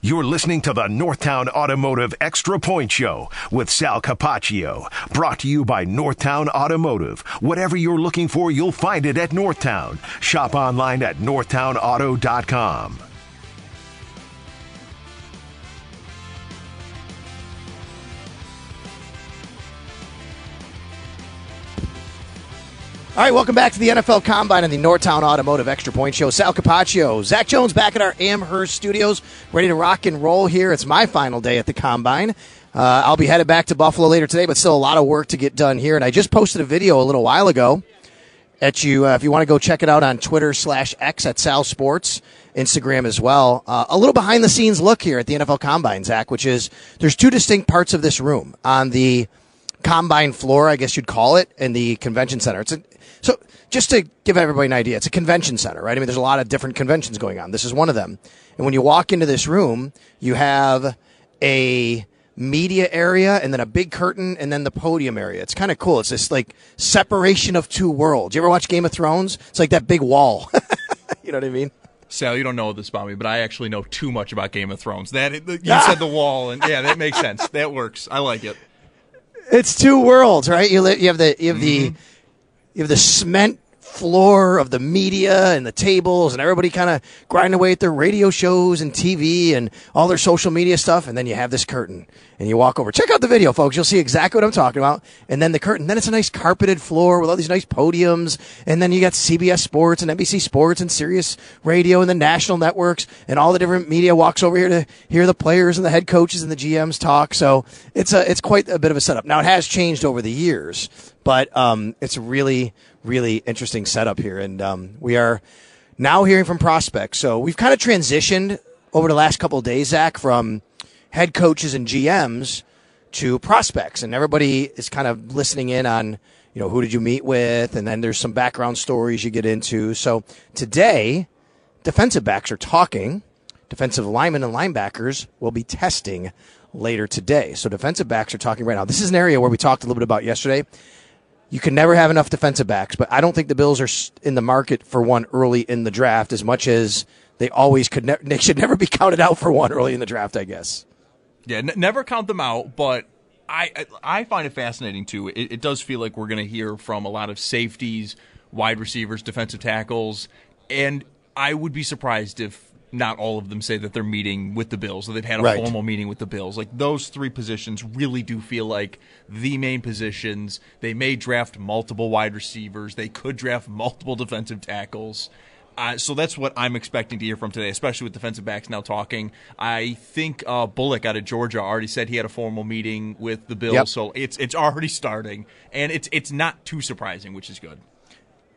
You're listening to the Northtown Automotive Extra Point Show with Sal Capaccio. Brought to you by Northtown Automotive. Whatever you're looking for, you'll find it at Northtown. Shop online at northtownauto.com. All right, welcome back to the NFL Combine and the Northtown Automotive Extra Point Show. Sal Capaccio, Zach Jones back at our Amherst studios, ready to rock and roll here. It's my final day at the Combine. Uh, I'll be headed back to Buffalo later today, but still a lot of work to get done here. And I just posted a video a little while ago at you. Uh, if you want to go check it out on Twitter slash X at Sal Sports, Instagram as well. Uh, a little behind the scenes look here at the NFL Combine, Zach, which is there's two distinct parts of this room on the combine floor, I guess you'd call it, in the convention center. It's a, so just to give everybody an idea, it's a convention center, right? I mean, there's a lot of different conventions going on. This is one of them. And when you walk into this room, you have a media area and then a big curtain and then the podium area. It's kind of cool. It's this like separation of two worlds. You ever watch Game of Thrones? It's like that big wall. you know what I mean? Sal, you don't know this about me, but I actually know too much about Game of Thrones. That you said the wall, and yeah, that makes sense. That works. I like it. It's two worlds, right? You, li- you have the you have the mm-hmm. you have the cement floor of the media and the tables and everybody kind of grinding away at their radio shows and TV and all their social media stuff. And then you have this curtain and you walk over. Check out the video, folks. You'll see exactly what I'm talking about. And then the curtain. Then it's a nice carpeted floor with all these nice podiums. And then you got CBS Sports and NBC Sports and Sirius Radio and the national networks and all the different media walks over here to hear the players and the head coaches and the GMs talk. So it's a, it's quite a bit of a setup. Now it has changed over the years, but, um, it's a really, really interesting setup here. And, um, we are now hearing from prospects. So we've kind of transitioned over the last couple days, Zach, from, head coaches and GMs to prospects, and everybody is kind of listening in on you know who did you meet with, and then there's some background stories you get into. So today, defensive backs are talking. Defensive linemen and linebackers will be testing later today. So defensive backs are talking right now. This is an area where we talked a little bit about yesterday. You can never have enough defensive backs, but I don't think the Bills are in the market for one early in the draft as much as they always could. Ne- they should never be counted out for one early in the draft, I guess. Yeah, n- never count them out, but I I find it fascinating too. It, it does feel like we're going to hear from a lot of safeties, wide receivers, defensive tackles, and I would be surprised if not all of them say that they're meeting with the Bills, that they've had a Right. formal meeting with the Bills. Like those three positions really do feel like the main positions. They may draft multiple wide receivers. They could draft multiple defensive tackles. Uh, so that's what I'm expecting to hear from today, especially with defensive backs now talking. I think uh, Bullard out of Georgia already said he had a formal meeting with the Bills, Yep. so it's it's already starting, and it's it's not too surprising, which is good.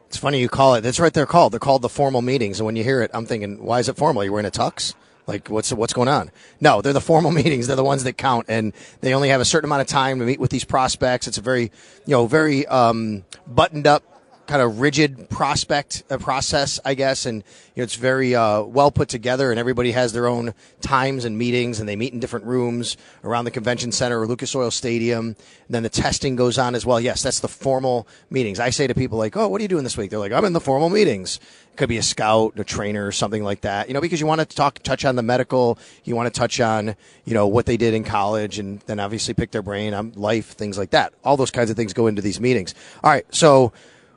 It's funny you call it. That's right. They're called. They're called the formal meetings. And when you hear it, I'm thinking, why is it formal? You're wearing a tux? Like what's what's going on? No, they're the formal meetings. They're the ones that count, and they only have a certain amount of time to meet with these prospects. It's a very, you know, very um, buttoned up, kind of rigid prospect uh, process, I guess, and you know, it's very uh, well put together. And everybody has their own times and meetings, and they meet in different rooms around the convention center or Lucas Oil Stadium. And then the testing goes on as well. Yes, that's the formal meetings. I say to people like, "Oh, what are you doing this week?" They're like, "I'm in the formal meetings." It could be a scout, a trainer, or something like that. You know, because you want to talk, touch on the medical, you want to touch on, you know, what they did in college, and then obviously pick their brain on life, things like that. All those kinds of things go into these meetings. All right, so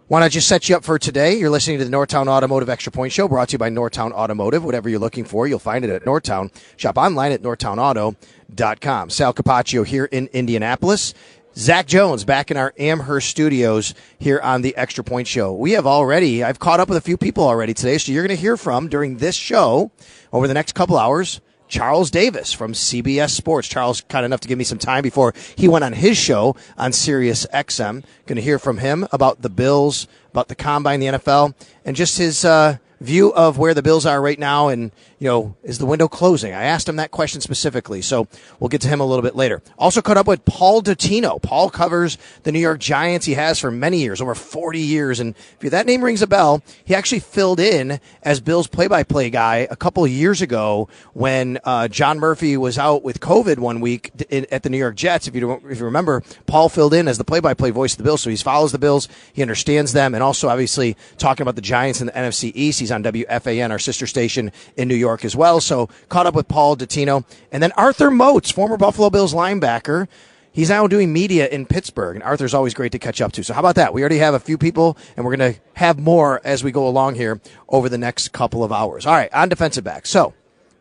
Want not just set you up for today? You're listening to the Northtown Automotive Extra Point Show brought to you by Northtown Automotive. Whatever you're looking for, you'll find it at Northtown. Shop online at northtownauto.com. Sal Capaccio here in Indianapolis. Zach Jones back in our Amherst studios here on the Extra Point Show. We have already, I've caught up with a few people already today, so you're going to hear from during this show over the next couple hours. Charles Davis from CBS Sports. Charles, kind enough to give me some time before he went on his show on Sirius XM. Going to hear from him about the Bills, about the combine, the NFL, and just his uh, view of where the Bills are right now and, you know, is the window closing? I asked him that question specifically, so we'll get to him a little bit later. Also caught up with Paul Dottino. Paul covers the New York Giants. He has for many years, over 40 years. And if that name rings a bell, he actually filled in as Bills play-by-play guy a couple years ago when uh, John Murphy was out with COVID one week at the New York Jets. If you if you remember, Paul filled in as the play-by-play voice of the Bills, so he follows the Bills, he understands them, and also obviously talking about the Giants and the NFC East. He's on WFAN, our sister station in New York as well. So caught up with Paul Dottino. And then Arthur Moats, former Buffalo Bills linebacker. He's now doing media in Pittsburgh, and Arthur's always great to catch up to. So how about that? We already have a few people, and we're going to have more as we go along here over the next couple of hours. All right, on defensive back. So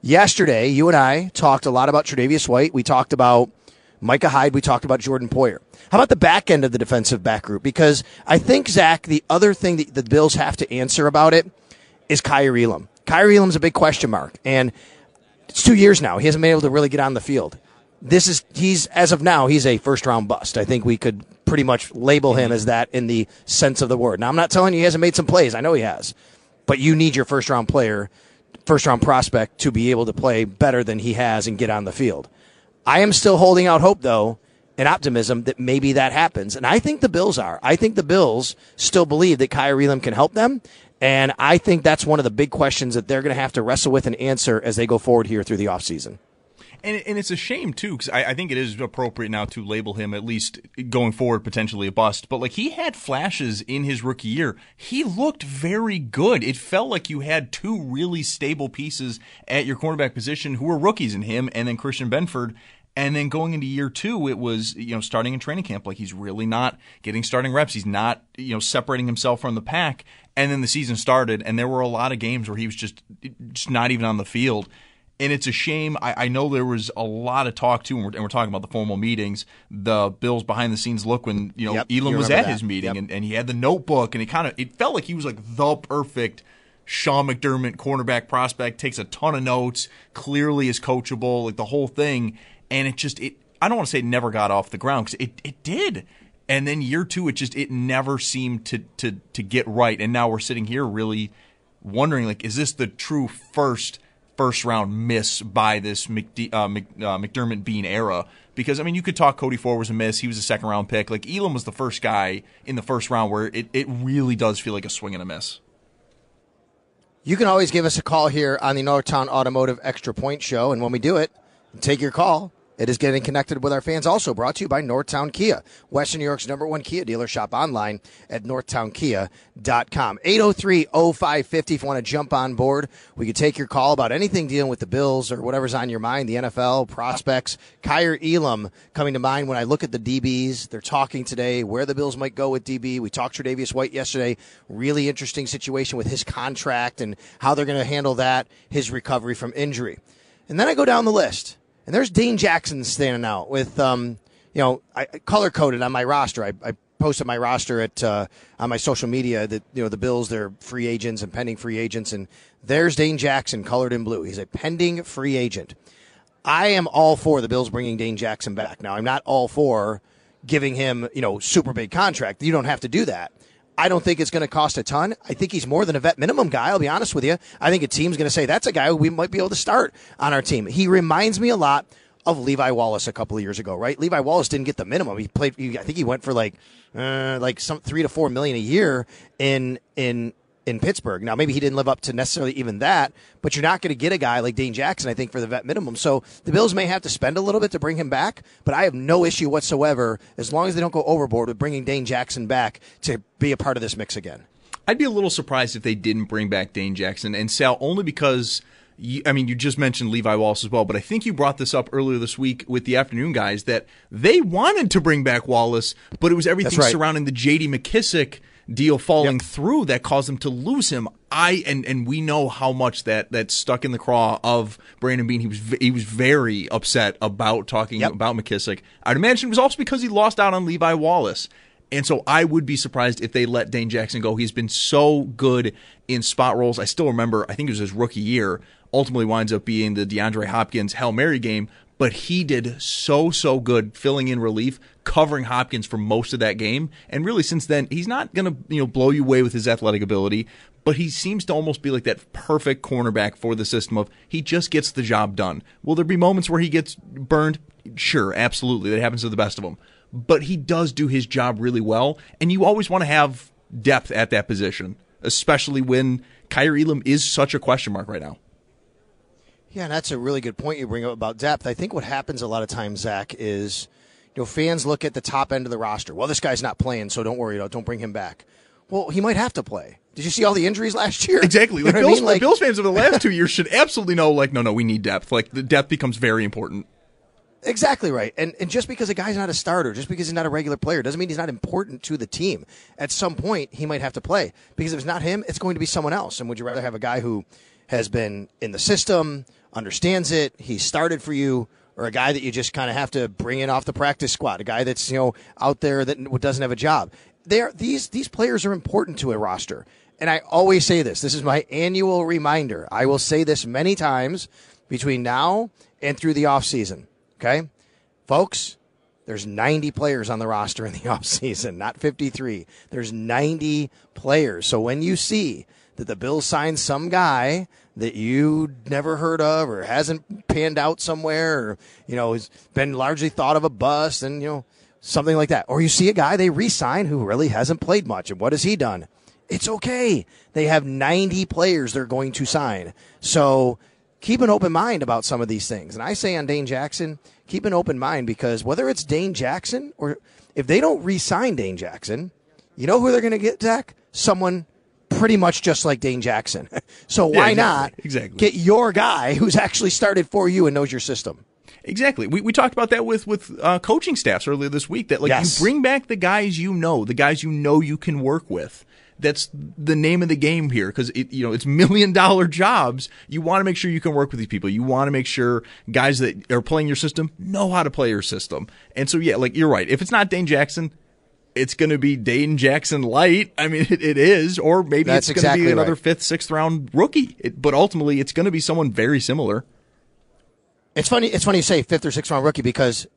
yesterday, you and I talked a lot about Tre'Davious White. We talked about Micah Hyde. We talked about Jordan Poyer. How about the back end of the defensive back group? Because I think, Zach, the other thing that the Bills have to answer about it is Kaiir Elam. Kaiir Elam's a big question mark, and it's two years now. He hasn't been able to really get on the field. This is he's as of now he's a first round bust. I think we could pretty much label him as that in the sense of the word. Now I'm not telling you he hasn't made some plays. I know he has, but you need your first round player, first round prospect to be able to play better than he has and get on the field. I am still holding out hope though and optimism that maybe that happens. And I think the Bills are. I think the Bills still believe that Kaiir Elam can help them. And I think that's one of the big questions that they're going to have to wrestle with and answer as they go forward here through the offseason. And, and it's a shame too, because I, I, think it is appropriate now to label him at least going forward potentially a bust. But like he had flashes in his rookie year, he looked very good. It felt like you had two really stable pieces at your cornerback position who were rookies in him and then Christian Benford. And then going into year two, it was, you know, starting in training camp, like he's really not getting starting reps. He's not, you know, separating himself from the pack. And then the season started, and there were a lot of games where he was just, just not even on the field. And it's a shame. I, I know there was a lot of talk too, and we're, and we're, talking about the formal meetings. The Bills behind the scenes look when you know yep, Elam was at that. his meeting, yep. and, and he had the notebook, and it kind of it felt like he was like the perfect Sean McDermott cornerback prospect. Takes a ton of notes, clearly is coachable, like the whole thing and it just it I don't want to say it never got off the ground because it, it did. And then year two, it just it never seemed to to to get right. And now we're sitting here really wondering like, is this the true first first round miss by this McD- uh, Mc, uh, McDermott Beane era? Because I mean, you could talk Cody Ford was a miss. He was a second round pick. Like Elam was the first guy in the first round where it, it really does feel like a swing and a miss. You can always give us a call here on the Northtown Automotive Extra Point Show, and when we do it, take your call. It is getting connected with our fans. Also brought to you by Northtown Kia, Western New York's number one Kia dealer. Shop online at northtownkia.com. 803-0550 if you want to jump on board. We could take your call about anything dealing with the Bills or whatever's on your mind, the NFL, prospects. Kaiir Elam coming to mind when I look at the DBs. They're talking today where the Bills might go with DB. We talked Tre'Davious White yesterday. Really interesting situation with his contract and how they're going to handle that, his recovery from injury. And then I go down the list. And there's Dane Jackson standing out with, um, you know, I color coded on my roster. I, I posted my roster at uh, on my social media that you know the Bills they're free agents and pending free agents, and there's Dane Jackson colored in blue. He's a pending free agent. I am all for the Bills bringing Dane Jackson back. Now I'm not all for giving him you know super big contract. You don't have to do that. I don't think it's going to cost a ton. I think he's more than a vet minimum guy. I'll be honest with you. I think a team's going to say that's a guy we might be able to start on our team. He reminds me a lot of Levi Wallace a couple of years ago, right? Levi Wallace didn't get the minimum. He played. I think he went for like, uh, like some three to four million a year in in in Pittsburgh. Now, maybe he didn't live up to necessarily even that, but you're not going to get a guy like Dane Jackson, I think, for the vet minimum. So the Bills may have to spend a little bit to bring him back, but I have no issue whatsoever as long as they don't go overboard with bringing Dane Jackson back to be a part of this mix again. I'd be a little surprised if they didn't bring back Dane Jackson and Sal only because. You, I mean, you just mentioned Levi Wallace as well, but I think you brought this up earlier this week with the afternoon guys that they wanted to bring back Wallace, but it was everything right. surrounding the J.D. McKissic deal falling through that caused them to lose him. I and and we know how much that that stuck in the craw of Brandon Beane. He was he was very upset about talking Yep. about McKissic. I'd imagine it was also because he lost out on Levi Wallace. And so I would be surprised if they let Dane Jackson go. He's been so good in spot roles. I still remember, I think it was his rookie year, ultimately winds up being the DeAndre Hopkins Hail Mary game, but he did so, so good filling in relief, covering Hopkins for most of that game. And really since then, he's not going to, you know, blow you away with his athletic ability, but he seems to almost be like that perfect cornerback for the system of he just gets the job done. Will there be moments where he gets burned? Sure, absolutely. That happens to the best of them but he does do his job really well. And you always want to have depth at that position, especially when Kaiir Elam is such a question mark right now. Yeah, and that's a really good point you bring up about depth. I think what happens a lot of times, Zach, is you know fans look at the top end of the roster. Well, this guy's not playing, so don't worry, don't bring him back. Well, he might have to play. Did you see all the injuries last year? Exactly. You Like know I Bills, mean? Like- Bills fans over the last two years should absolutely know, like, no, no, we need depth. Like, the depth becomes very important. Exactly right. And and just because a guy's not a starter, just because he's not a regular player, doesn't mean he's not important to the team. At some point, he might have to play because if it's not him, it's going to be someone else. And would you rather have a guy who has been in the system, understands it, he started for you, or a guy that you just kind of have to bring in off the practice squad, a guy that's you know out there that doesn't have a job? There, these these players are important to a roster. And I always say this. This is my annual reminder. I will say this many times between now and through the offseason. Okay? Folks, there's 90 players on the roster in the offseason, not 53. There's 90 players. So when you see that the Bills sign some guy that you never heard of or hasn't panned out somewhere or, you know, has been largely thought of a bust and, you know, something like that. Or you see a guy they re sign who really hasn't played much. And what has he done? It's okay. They have 90 players they're going to sign. So keep an open mind about some of these things. And I say on Dane Jackson, keep an open mind because whether it's Dane Jackson or if they don't re sign Dane Jackson, you know who they're going to get, Zach? Someone pretty much just like Dane Jackson. so why exactly. not Exactly. get your guy who's actually started for you and knows your system? Exactly. We, we talked about that with with uh, coaching staffs earlier this week. That like Yes. you bring back the guys you know, the guys you know you can work with. That's the name of the game here because it you know it's million dollar jobs. You want to make sure you can work with these people. You want to make sure guys that are playing your system know how to play your system. And so yeah, like you're right. If it's not Dane Jackson, it's going to be Dane Jackson light. I mean, it, it is, or maybe That's it's going to exactly be another right. fifth, sixth round rookie. It, but ultimately, it's going to be someone very similar. It's funny. It's funny you say fifth or sixth round rookie because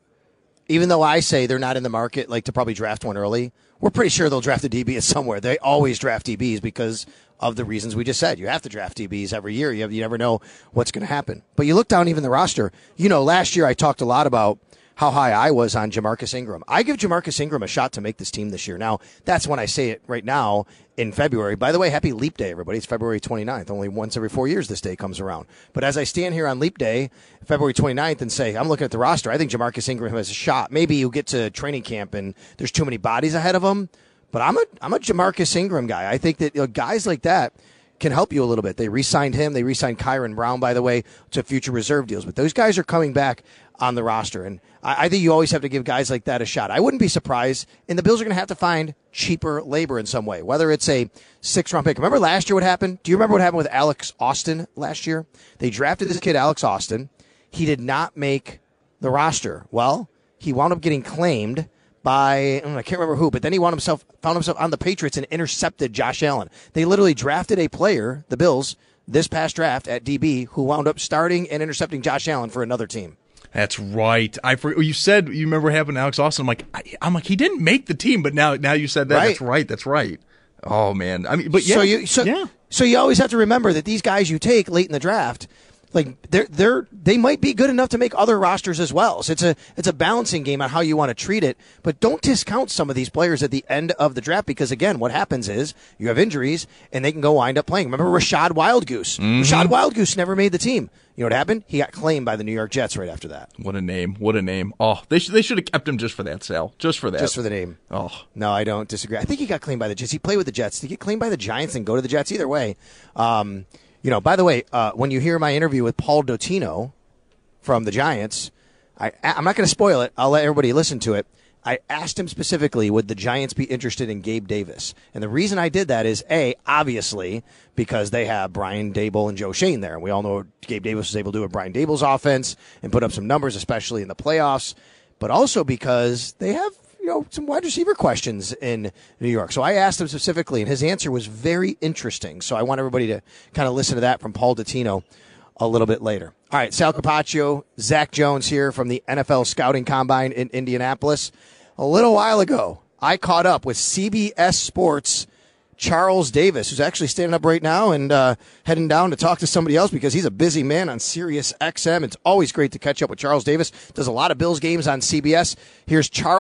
even though I say they're not in the market like to probably draft one early, we're pretty sure they'll draft a DB somewhere. They always draft DBs because of the reasons we just said. You have to draft DBs every year. You, have, you never know what's going to happen. But you look down even the roster. You know, last year I talked a lot about how high I was on Ja'Marcus Ingram. I give Ja'Marcus Ingram a shot to make this team this year. Now, that's when I say it right now in February. By the way, happy Leap Day, everybody. It's February 29th. Only once every four years this day comes around. But as I stand here on Leap Day, February 29th, and say, I'm looking at the roster, I think Ja'Marcus Ingram has a shot. Maybe you get to training camp and there's too many bodies ahead of him. But I'm a, I'm a Ja'Marcus Ingram guy. I think that you know, guys like that can help you a little bit. They re-signed him. They re-signed Kyron Brown, by the way, to future reserve deals. But those guys are coming back on the roster, and I, I think you always have to give guys like that a shot. I wouldn't be surprised, and the Bills are going to have to find cheaper labor in some way, whether it's a six-round pick. Remember last year what happened? Do you remember what happened with Alex Austin last year? They drafted this kid, Alex Austin. He did not make the roster. Well, he wound up getting claimed by mm, I can't remember who, but then he wound himself found himself on the Patriots and intercepted Josh Allen. They literally drafted a player, the Bills, this past draft at DB, who wound up starting and intercepting Josh Allen for another team. That's right. I for, you said you remember what happened to Alex Austin. I'm like I, I'm like he didn't make the team, but now now you said that. Right. That's right. That's right. Oh man. I mean, but yeah. So you so, yeah. so you always have to remember that these guys you take late in the draft, like they're they're they might be good enough to make other rosters as well. So it's a it's a balancing game on how you want to treat it. But don't discount some of these players at the end of the draft because again, what happens is you have injuries and they can go wind up playing. Remember Rachad Wildgoose? Mm-hmm. Rachad Wildgoose never made the team. You know what happened? He got claimed by the New York Jets right after that. What a name. What a name. Oh, they should they should have kept him just for that, Sal. Just for that. Just for the name. Oh. No, I don't disagree. I think he got claimed by the Jets. He played with the Jets. Did he get claimed by the Giants and go to the Jets? Either way. Um, you know, by the way, uh, when you hear my interview with Paul Dottino from the Giants, I, I'm not going to spoil it. I'll let everybody listen to it. I asked him specifically, would the Giants be interested in Gabe Davis? And the reason I did that is A, obviously, because they have Brian Daboll and Joe Schoen there. And we all know Gabe Davis was able to do with Brian Daboll's offense and put up some numbers, especially in the playoffs, but also because they have you know some wide receiver questions in New York. So I asked him specifically, and his answer was very interesting. So I want everybody to kind of listen to that from Paul Dottino a little bit later. All right, Sal Capaccio, Zach Jones here from the NFL Scouting Combine in Indianapolis. A little while ago, I caught up with CBS Sports. Charles Davis, who's actually standing up right now and uh, heading down to talk to somebody else because he's a busy man on Sirius XM. It's always great to catch up with Charles Davis. Does a lot of Bills games on CBS. Here's Charles.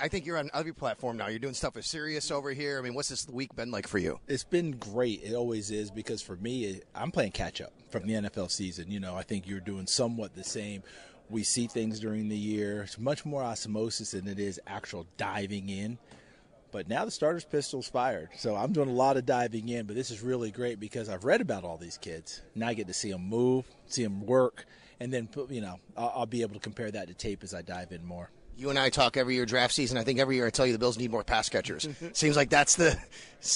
I think you're on every platform now. You're doing stuff with Sirius over here. I mean, what's this week been like for you? It's been great. It always is because for me, I'm playing catch up from the NFL season. You know, I think you're doing somewhat the same. We see things during the year. It's much more osmosis than it is actual diving in. But now the starter's pistol's fired. So I'm doing a lot of diving in, but this is really great because I've read about all these kids. Now I get to see them move, see them work, and then, you know, I'll be able to compare that to tape as I dive in more. You and I talk every year draft season. I think every year I tell you the Bills need more pass catchers. Mm-hmm. Seems like that's the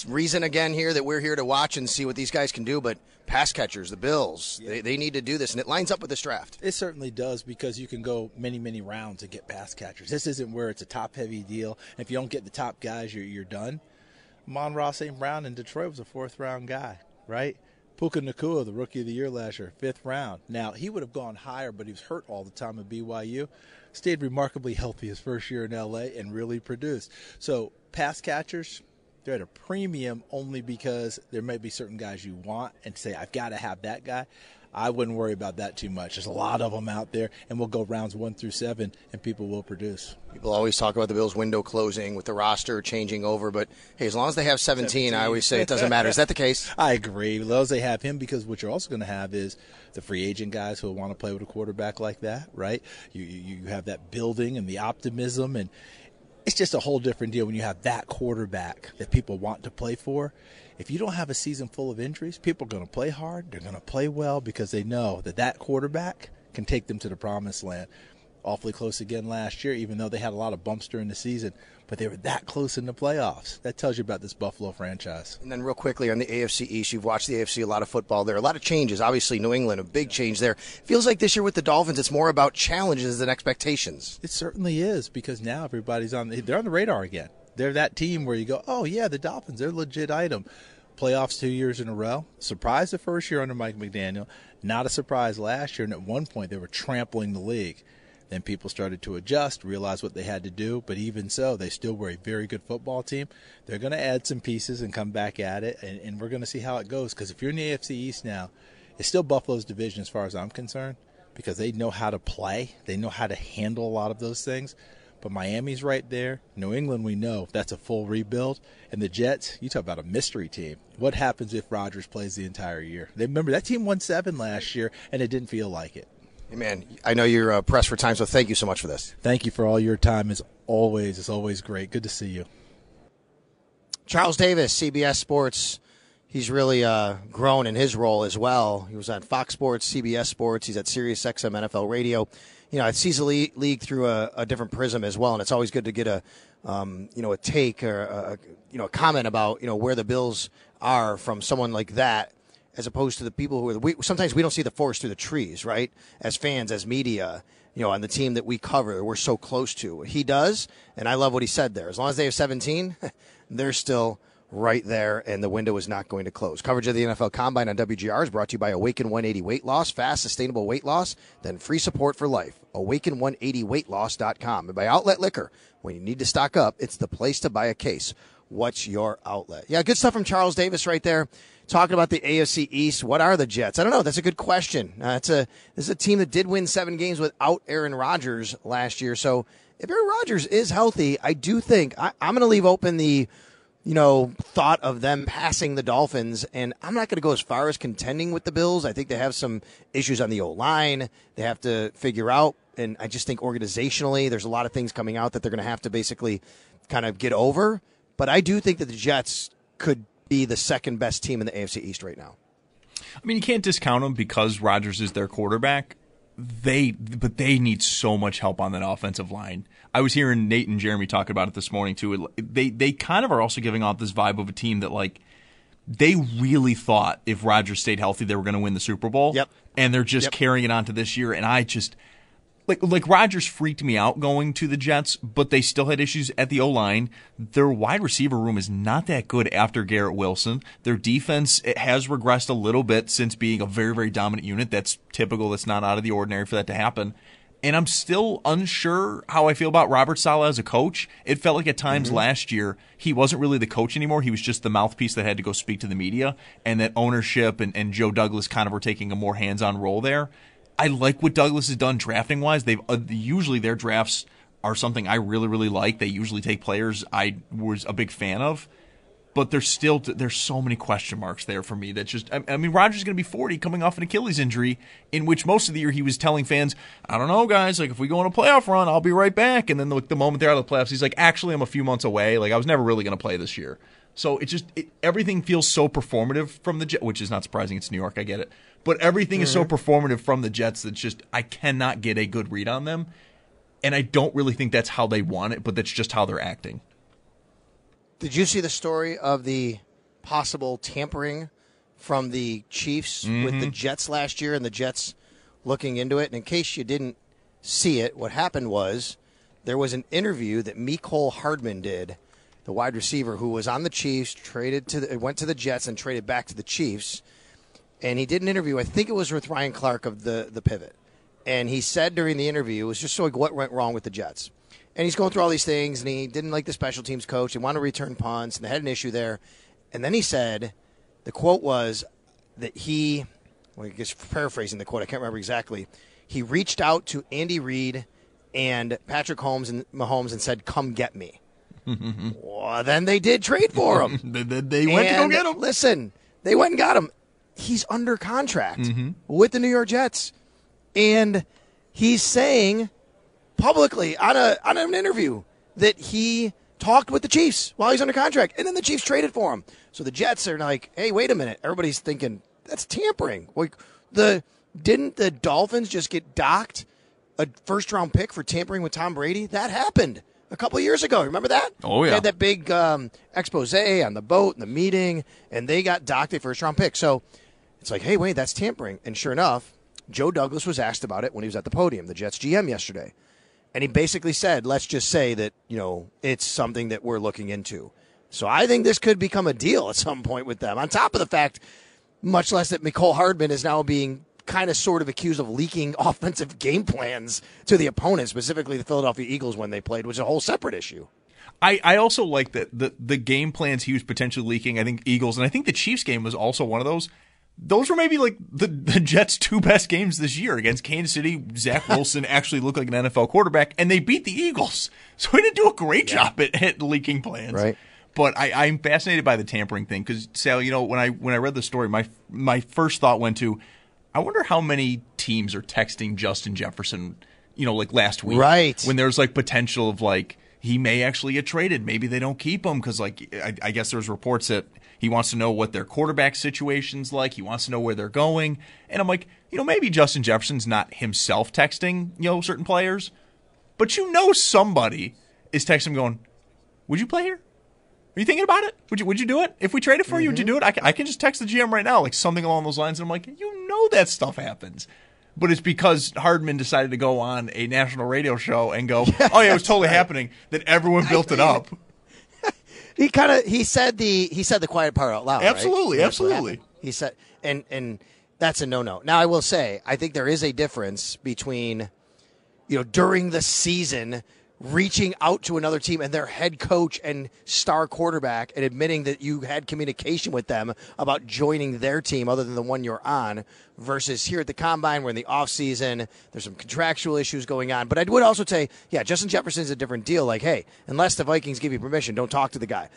reason again here that we're here to watch and see what these guys can do. But pass catchers, the Bills, they, they need to do this, and it lines up with this draft. It certainly does because you can go many, many rounds to get pass catchers. This isn't where it's a top heavy deal. If you don't get the top guys, you're, you're done. Amon-Ra St. Brown in Detroit was a fourth round guy, right? Puka Nacua, the rookie of the year last year, fifth round. Now, he would have gone higher, but he was hurt all the time at BYU. Stayed remarkably healthy his first year in LA and really produced. So, pass catchers, they're at a premium only because there may be certain guys you want and say, I've got to have that guy. I wouldn't worry about that too much. There's a lot of them out there, and we'll go rounds one through seven, and people will produce. People always talk about the Bills' window closing with the roster changing over, but hey, as long as they have 17, 17. I always say it doesn't matter. Is that the case? I agree. As long as they have him, because what you're also going to have is the free agent guys who want to play with a quarterback like that, right? You you you have that building and the optimism, and it's just a whole different deal when you have that quarterback that people want to play for. If you don't have a season full of injuries, people are going to play hard. They're going to play well because they know that that quarterback can take them to the promised land. Awfully close again last year, even though they had a lot of bumps during the season, but they were that close in the playoffs. That tells you about this Buffalo franchise. And then, real quickly on the AFC East, you've watched the AFC a lot of football there. A lot of changes. Obviously, New England, a big change there. Feels like this year with the Dolphins, it's more about challenges than expectations. It certainly is because now everybody's on. They're on the radar again. They're that team where you go, oh yeah, the Dolphins, they're legit item. Playoffs two years in a row. Surprise the first year under Mike McDaniel. Not a surprise last year, and at one point they were trampling the league. Then people started to adjust, realize what they had to do, but even so, they still were a very good football team. They're going to add some pieces and come back at it, and, and we're going to see how it goes. Because if you're in the AFC East now, it's still Buffalo's division as far as I'm concerned, because they know how to play, they know how to handle a lot of those things. But Miami's right there. New England, we know that's a full rebuild. And the Jets, you talk about a mystery team. What happens if Rodgers plays the entire year? They remember that team won seven last year, and it didn't feel like it. Hey, man, I know you're uh, pressed for time, so thank you so much for this. Thank you for all your time. As always, it's always great. Good to see you. Charles Davis, CBS Sports. He's really uh, grown in his role as well. He was on Fox Sports, CBS Sports. He's at Sirius XM NFL Radio. You know, it sees the league, through a, a, different prism as well, and it's always good to get a, um, you know, a take or a, you know, a comment about you know where the Bills are from someone like that, as opposed to the people who are. We, sometimes we don't see the forest through the trees, right? As fans, as media, you know, on the team that we cover, we're so close to. He does, and I love what he said there. As long as they have 17, they're still right there, and the window is not going to close. Coverage of the NFL Combine on WGR is brought to you by Awaken 180 Weight Loss, fast, sustainable weight loss, then free support for life. Awaken180weightloss.com. And by Outlet Liquor, when you need to stock up, it's the place to buy a case. What's your outlet? Yeah, good stuff from Charles Davis right there. Talking about the AFC East, what are the Jets? I don't know. That's a good question. Uh, it's a this is a team that did win seven games without Aaron Rodgers last year. So if Aaron Rodgers is healthy, I do think I, I'm going to leave open the you know, thought of them passing the Dolphins. And I'm not going to go as far as contending with the Bills. I think they have some issues on the O line. They have to figure out. And I just think organizationally, there's a lot of things coming out that they're going to have to basically kind of get over. But I do think that the Jets could be the second best team in the AFC East right now. I mean, you can't discount them because Rodgers is their quarterback. They, but they need so much help on that offensive line. I was hearing Nate and Jeremy talk about it this morning too. They they kind of are also giving off this vibe of a team that like they really thought if Rodgers stayed healthy they were going to win the Super Bowl. Yep. And they're just yep. carrying it on to this year and I just like like Rodgers freaked me out going to the Jets, but they still had issues at the O line. Their wide receiver room is not that good after Garrett Wilson. Their defense it has regressed a little bit since being a very very dominant unit. That's typical. That's not out of the ordinary for that to happen and I'm still unsure how I feel about Robert Saleh as a coach. It felt like at times mm-hmm. last year he wasn't really the coach anymore. He was just the mouthpiece that had to go speak to the media, and that ownership and, and Joe Douglas kind of were taking a more hands on role there. I like what Douglas has done drafting wise. They've uh, usually their drafts are something I really really like. They usually take players I was a big fan of. But there's still there's so many question marks there for me that just I, I mean Rodgers going to be 40 coming off an Achilles injury in which most of the year he was telling fans I don't know guys like if we go on a playoff run I'll be right back. And then the, the moment they're out of the playoffs he's like actually I'm a few months away. Like I was never really going to play this year. So it just it, everything feels so performative from the Jets which is not surprising. It's New York. I get it but everything mm-hmm. is so mm-hmm. performative from the Jets that just I cannot get a good read on them and I don't really think that's how they want it but that's just how they're acting did you see the story of the possible tampering from the Chiefs mm-hmm. with the mm-hmm. Jets last year and the Jets looking into it? And in case you didn't see it, what happened was there was an interview that Mecole Hardman did, the wide receiver who was on the Chiefs, traded to the, went to the Jets and traded back to the Chiefs. And he did an interview, I think it was with Ryan Clark of the, the Pivot. And he said during the interview, it was just showing what went wrong with the Jets and he's going through all these things, and he didn't like the special teams coach. He wanted to return punts, and they had an issue there. And then he said, the quote was that he, well, I guess paraphrasing the quote, I can't remember exactly. He reached out to Andy Reid and Patrick Holmes and Mahomes and said, "Come get me." well, then they did trade for him. they, they, went and to go get him. Listen, they went and got him. He's under contract mm-hmm. with the New York Jets, and he's saying publicly on a on an interview that he talked with the Chiefs while he's under contract, and then the Chiefs traded for him. So the Jets are like, "Hey, wait a minute!" Everybody's thinking that's tampering. Like the didn't the Dolphins just get docked a first round pick for tampering with Tom Brady? That happened a couple of years ago. Remember that? Oh yeah. They had that big um, expose on the boat and the meeting, and they got docked a first round pick. So it's like, hey, wait, that's tampering. And sure enough, Joe Douglas was asked about it when he was at the podium, the Jets GM yesterday. And he basically said, let's just say that, you know, it's something that we're looking into. So I think this could become a deal at some point with them. On top of the fact, much less that Mecole Hardman is now being kind of sort of accused of leaking offensive game plans to the opponent, specifically the Philadelphia Eagles when they played, which is a whole separate issue. I, I also like that the the game plans he was potentially leaking. I think Eagles and I think the Chiefs game was also one of those. Those were maybe like the, the Jets' two best games this year against Kansas City. Zach Wilson actually looked like an NFL quarterback, and they beat the Eagles. So he didn't do a great yeah. job at, at leaking plans. Right. But I, I'm fascinated by the tampering thing because Sal, you know, when I when I read the story, my my first thought went to, I wonder how many teams are texting Justin Jefferson, you know, like last week, right? When there's like potential of like he may actually get traded. Maybe they don't keep him because, like, I, I, guess there's reports that he wants to know what their quarterback situation's like. He wants to know where they're going. And I'm like, you know, maybe Justin Jefferson's not himself texting, you know, certain players, but you know, somebody is texting him going, "Would you play here? Are you thinking about it? Would you Would you do it if we traded for mm-hmm. you? Would you do it? I can, I can just text the GM right now, like something along those lines." And I'm like, you know, that stuff happens but it's because Hardman decided to go on a national radio show and go, "Oh yeah, it was totally right. happening." That everyone built it up. he kind of he said the he said the quiet part out loud. Absolutely, right? absolutely. He said, and and that's a no no. Now I will say, I think there is a difference between, you know, during the season reaching out to another team and their head coach and star quarterback and admitting that you had communication with them about joining their team other than the one you're on versus here at the combine we're in the offseason there's some contractual issues going on. But i would also say yeah justin jefferson's a different deal. Like hey unless the vikings give you permission don't talk to the guy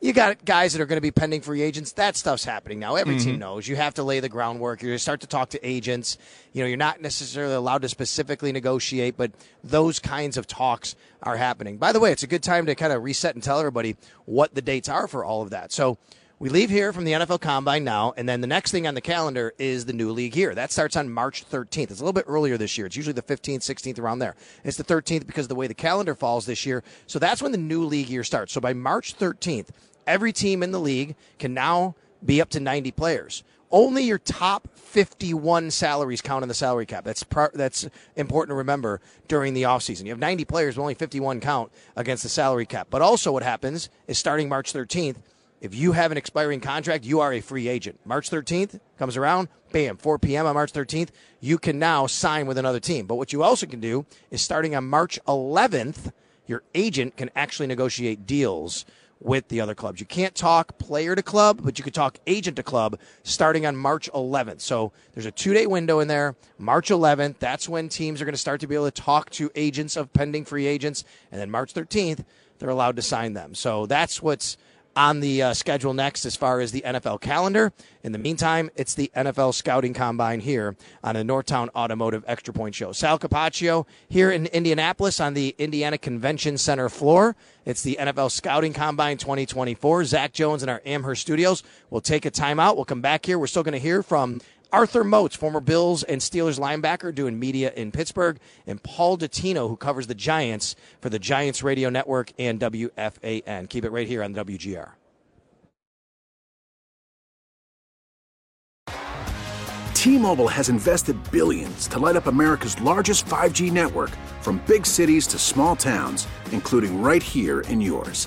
you got guys that are going to be pending free agents. That stuff's happening now. Every mm-hmm. team knows you have to lay the groundwork. To start to talk to agents. You know, you're not necessarily allowed to specifically negotiate, but those kinds of talks are happening. By the way, it's a good time to kind of reset and tell everybody what the dates are for all of that. So we leave here from the NFL Combine now, and then the next thing on the calendar is the new league year. That starts on March 13th. It's a little bit earlier this year. It's usually the 15th, 16th, around there. It's the 13th because of the way the calendar falls this year. So that's when the new league year starts. So by March 13th, every team in the league can now be up to 90 players. Only your top 51 salaries count in the salary cap. That's that's important to remember during the offseason. You have 90 players, but only 51 count against the salary cap. But also, what happens is starting March 13th, if you have an expiring contract, you are a free agent. March 13th comes around, bam, 4 p.m. on March 13th, you can now sign with another team. But what you also can do is starting on March 11th, your agent can actually negotiate deals with the other clubs. You can't talk player to club, but you could talk agent to club starting on March 11th. So there's a two day window in there. March 11th, that's when teams are going to start to be able to talk to agents of pending free agents. And then March 13th, they're allowed to sign them. So that's what's on the uh, schedule next as far as the NFL calendar. In the meantime, it's the NFL Scouting Combine here on the Northtown Automotive Extra Point Show. Sal Capaccio here in Indianapolis on the Indiana Convention Center floor. It's the NFL Scouting Combine 2024. Zach Jones in our Amherst studios. We'll take a timeout. We'll come back here. We're still going to hear from Arthur Moats, former Bills and Steelers linebacker, doing media in Pittsburgh, and Paul Dottino, who covers the Giants for the Giants Radio Network and WFAN. Keep it right here on WGR. T-Mobile has invested billions to light up America's largest 5G network from big cities to small towns, including right here in yours.